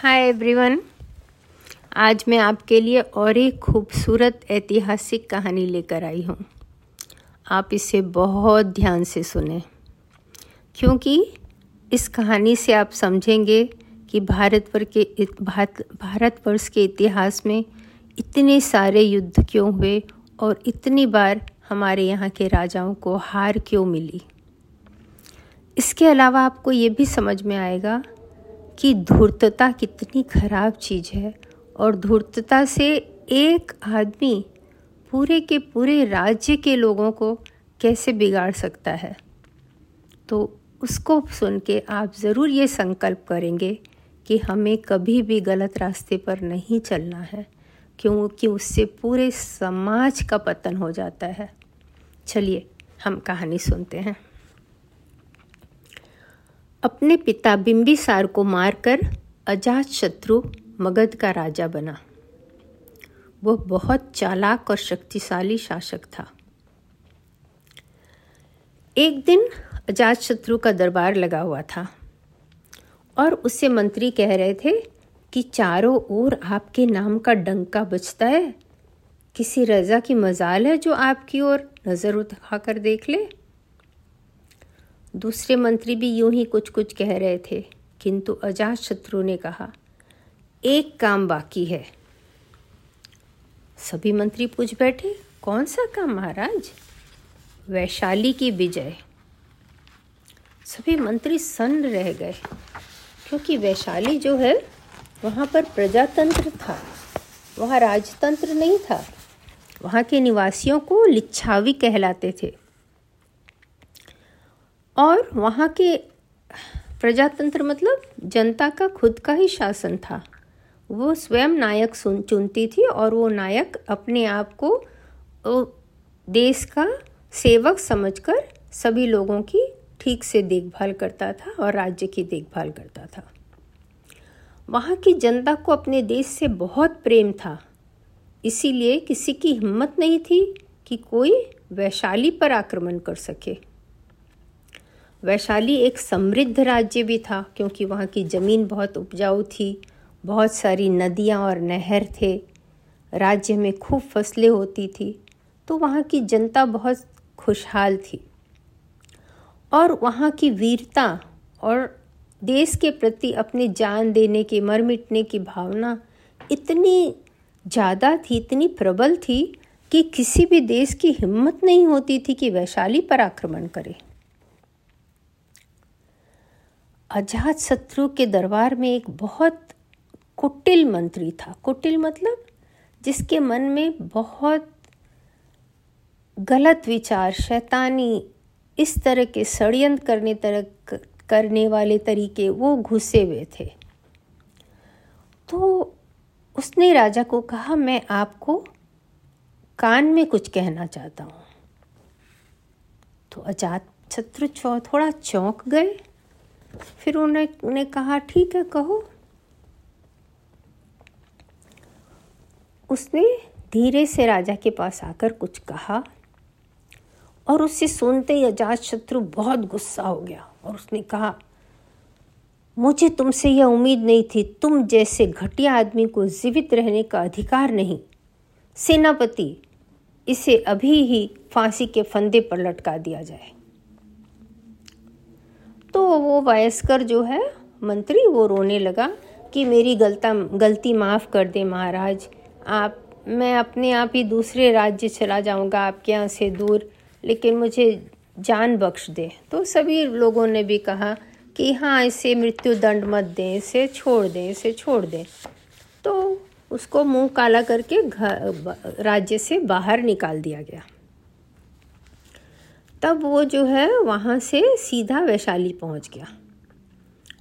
Hi everyone आज मैं आपके लिए और एक खूबसूरत ऐतिहासिक कहानी लेकर आई हूँ। आप इसे बहुत ध्यान से सुने, क्योंकि इस कहानी से आप समझेंगे कि भारतवर्ष के भारतवर्ष के इतिहास में इतने सारे युद्ध क्यों हुए और इतनी बार हमारे यहाँ के राजाओं को हार क्यों मिली। इसके अलावा आपको ये भी समझ में आएगा कि धूर्तता कितनी खराब चीज़ है और धूर्तता से एक आदमी पूरे के पूरे राज्य के लोगों को कैसे बिगाड़ सकता है? तो उसको सुन के आप ज़रूर ये संकल्प करेंगे कि हमें कभी भी गलत रास्ते पर नहीं चलना है, क्योंकि उससे पूरे समाज का पतन हो जाता है। चलिए, हम कहानी सुनते हैं। अपने पिता बिंबिसार को मारकर अजात शत्रु मगध का राजा बना। वह बहुत चालाक और शक्तिशाली शासक था। एक दिन अजात शत्रु का दरबार लगा हुआ था और उससे मंत्री कह रहे थे कि चारों ओर आपके नाम का डंका बचता है। किसी रजा की मजाल है जो आपकी ओर नज़र उठाकर देख ले। दूसरे मंत्री भी यूँ ही कुछ कुछ कह रहे थे, किंतु अजात शत्रु ने कहा, एक काम बाकी है। सभी मंत्री पूछ बैठे, कौन सा काम महाराज? वैशाली की विजय। सभी मंत्री सन्न रह गए, क्योंकि वैशाली जो है, वहाँ पर प्रजातंत्र था, वहाँ राजतंत्र नहीं था, वहाँ के निवासियों को लिच्छावी कहलाते थे। और वहाँ के प्रजातंत्र मतलब जनता का खुद का ही शासन था। वो स्वयं नायक सुन, चुनती थी और वो नायक अपने आप को देश का सेवक समझकर सभी लोगों की ठीक से देखभाल करता था और राज्य की देखभाल करता था। वहाँ की जनता को अपने देश से बहुत प्रेम था। इसीलिए किसी की हिम्मत नहीं थी कि कोई वैशाली पर आक्रमण कर सके। वैशाली एक समृद्ध राज्य भी था, क्योंकि वहाँ की ज़मीन बहुत उपजाऊ थी, बहुत सारी नदियाँ और नहर थे। राज्य में खूब फ़सलें होती थी तो वहाँ की जनता बहुत खुशहाल थी। और वहाँ की वीरता और देश के प्रति अपनी जान देने की, मर मिटने की भावना इतनी ज़्यादा थी, इतनी प्रबल थी कि किसी भी देश की हिम्मत नहीं होती थी कि वैशाली पर आक्रमण करे। अजात शत्रु के दरबार में एक बहुत कुटिल मंत्री था। कुटिल मतलब जिसके मन में बहुत गलत विचार, शैतानी इस तरह के षडयंत्र करने तरह करने वाले तरीके, वो घुसे हुए थे। तो उसने राजा को कहा, मैं आपको कान में कुछ कहना चाहता हूँ। तो अजात शत्रु थोड़ा चौंक गए। फिर उन्होंने कहा, ठीक है, कहो। उसने धीरे से राजा के पास आकर कुछ कहा और उससे सुनते ही अजात शत्रु बहुत गुस्सा हो गया और उसने कहा, मुझे तुमसे यह उम्मीद नहीं थी, तुम जैसे घटिया आदमी को जीवित रहने का अधिकार नहीं। सेनापति, इसे अभी ही फांसी के फंदे पर लटका दिया जाए। तो वो वयस्कर जो है, मंत्री, वो रोने लगा कि मेरी गलता, गलती माफ़ कर दे महाराज। आप, मैं अपने आप ही दूसरे राज्य चला जाऊँगा, आपके यहाँ से दूर, लेकिन मुझे जान बख्श दे। तो सभी लोगों ने भी कहा कि हाँ इसे मृत्यु दंड मत दें, इसे छोड़ दें, इसे छोड़ दें। तो उसको मुँह काला करके घर, राज्य से बाहर निकाल दिया गया। तब वो जो है वहाँ से सीधा वैशाली पहुँच गया।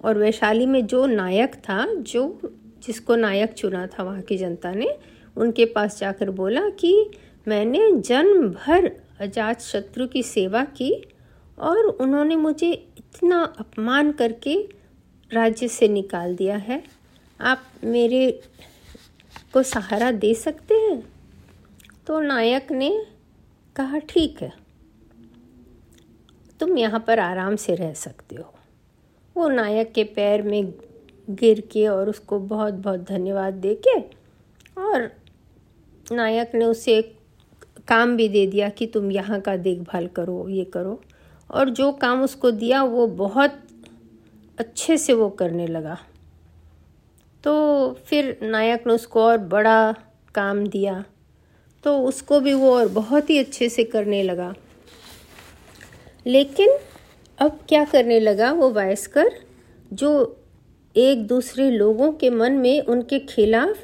और वैशाली में जो नायक था, जो जिसको नायक चुना था वहाँ की जनता ने, उनके पास जाकर बोला कि मैंने जन्म भर अजात शत्रु की सेवा की और उन्होंने मुझे इतना अपमान करके राज्य से निकाल दिया है। आप मेरे को सहारा दे सकते हैं? तो नायक ने कहा, ठीक है। तुम यहाँ पर आराम से रह सकते हो। वो नायक के पैर में गिर के और उसको बहुत बहुत धन्यवाद दे के और नायक ने उसे काम भी दे दिया कि तुम यहाँ का देखभाल करो, ये करो। और जो काम उसको दिया वो बहुत अच्छे से वो करने लगा। तो फिर नायक ने उसको और बड़ा काम दिया। तो उसको भी वो और बहुत ही अच्छे से करने लगा। लेकिन अब क्या करने लगा वो वायस्कर, जो एक दूसरे लोगों के मन में उनके खिलाफ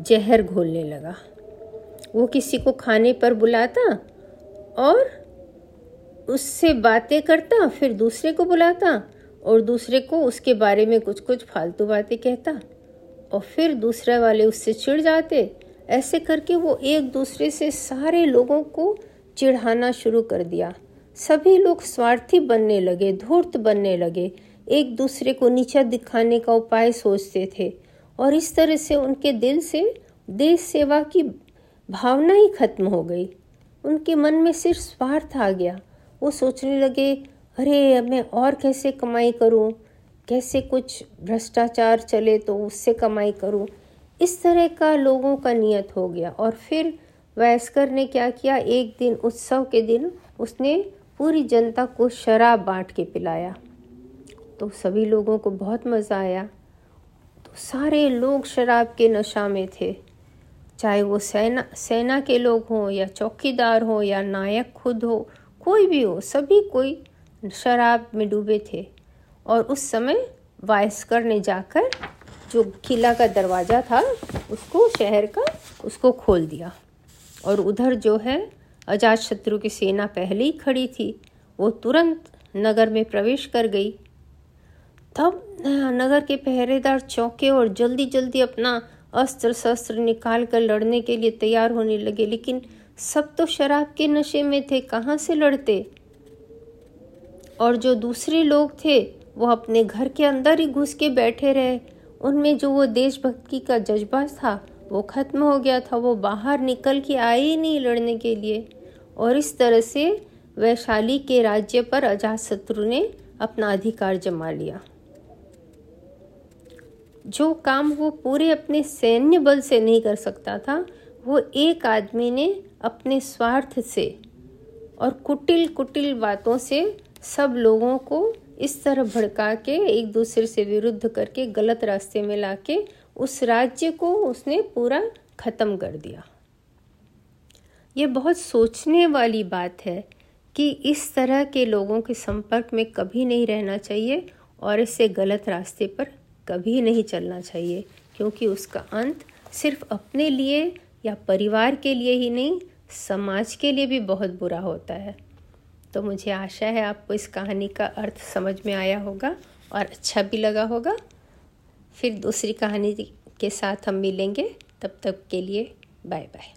जहर घोलने लगा। वो किसी को खाने पर बुलाता और उससे बातें करता, फिर दूसरे को बुलाता और दूसरे को उसके बारे में कुछ कुछ फालतू बातें कहता और फिर दूसरे वाले उससे चिढ़ जाते। ऐसे करके वो एक दूसरे से सारे लोगों को चिढ़ाना शुरू कर दिया। सभी लोग स्वार्थी बनने लगे, धूर्त बनने लगे। एक दूसरे को नीचा दिखाने का उपाय सोचते थे और इस तरह से उनके दिल से देश सेवा की भावना ही खत्म हो गई। उनके मन में सिर्फ़ स्वार्थ आ गया। वो सोचने लगे, अरे, अब मैं और कैसे कमाई करूँ? कैसे कुछ भ्रष्टाचार चले तो उससे कमाई करूँ? इस तरह का लोगों का नियत हो गया और फिर वयस्कर ने क्या किया? एक दिन, उत्सव के दिन उसने पूरी जनता को शराब बांट के पिलाया। तो सभी लोगों को बहुत मज़ा आया। तो सारे लोग शराब के नशा में थे। चाहे वो सेना सेना के लोग हों या चौकीदार हों या नायक खुद हो, कोई भी हो, सभी कोई शराब में डूबे थे। और उस समय वायस्कर ने जाकर जो किला का दरवाज़ा था, उसको, शहर का, उसको खोल दिया। और उधर जो है अजात शत्रु की सेना पहले ही खड़ी थी। वो तुरंत नगर में प्रवेश कर गई। तब नगर के पहरेदार चौके और जल्दी जल्दी अपना अस्त्र शस्त्र निकाल कर लड़ने के लिए तैयार होने लगे। लेकिन सब तो शराब के नशे में थे, कहाँ से लड़ते? और जो दूसरे लोग थे, वो अपने घर के अंदर ही घुस के बैठे रहे। उनमें जो वो देशभक्ति का जज्बा था, वो खत्म हो गया था। वो बाहर निकल के आए ही नहीं लड़ने के लिए। और इस तरह से वैशाली के राज्य पर अजात शत्रु ने अपना अधिकार जमा लिया। जो काम वो पूरे अपने सैन्य बल से नहीं कर सकता था, वो एक आदमी ने अपने स्वार्थ से और कुटिल कुटिल बातों से सब लोगों को इस तरह भड़का के एक दूसरे से विरुद्ध करके गलत रास्ते में लाके उस राज्य को उसने पूरा ख़त्म कर दिया। ये बहुत सोचने वाली बात है कि इस तरह के लोगों के संपर्क में कभी नहीं रहना चाहिए और इससे गलत रास्ते पर कभी नहीं चलना चाहिए, क्योंकि उसका अंत सिर्फ़ अपने लिए या परिवार के लिए ही नहीं, समाज के लिए भी बहुत बुरा होता है। तो मुझे आशा है आपको इस कहानी का अर्थ समझ में आया होगा और अच्छा भी लगा होगा। फिर दूसरी कहानी के साथ हम मिलेंगे, तब तक के लिए बाय बाय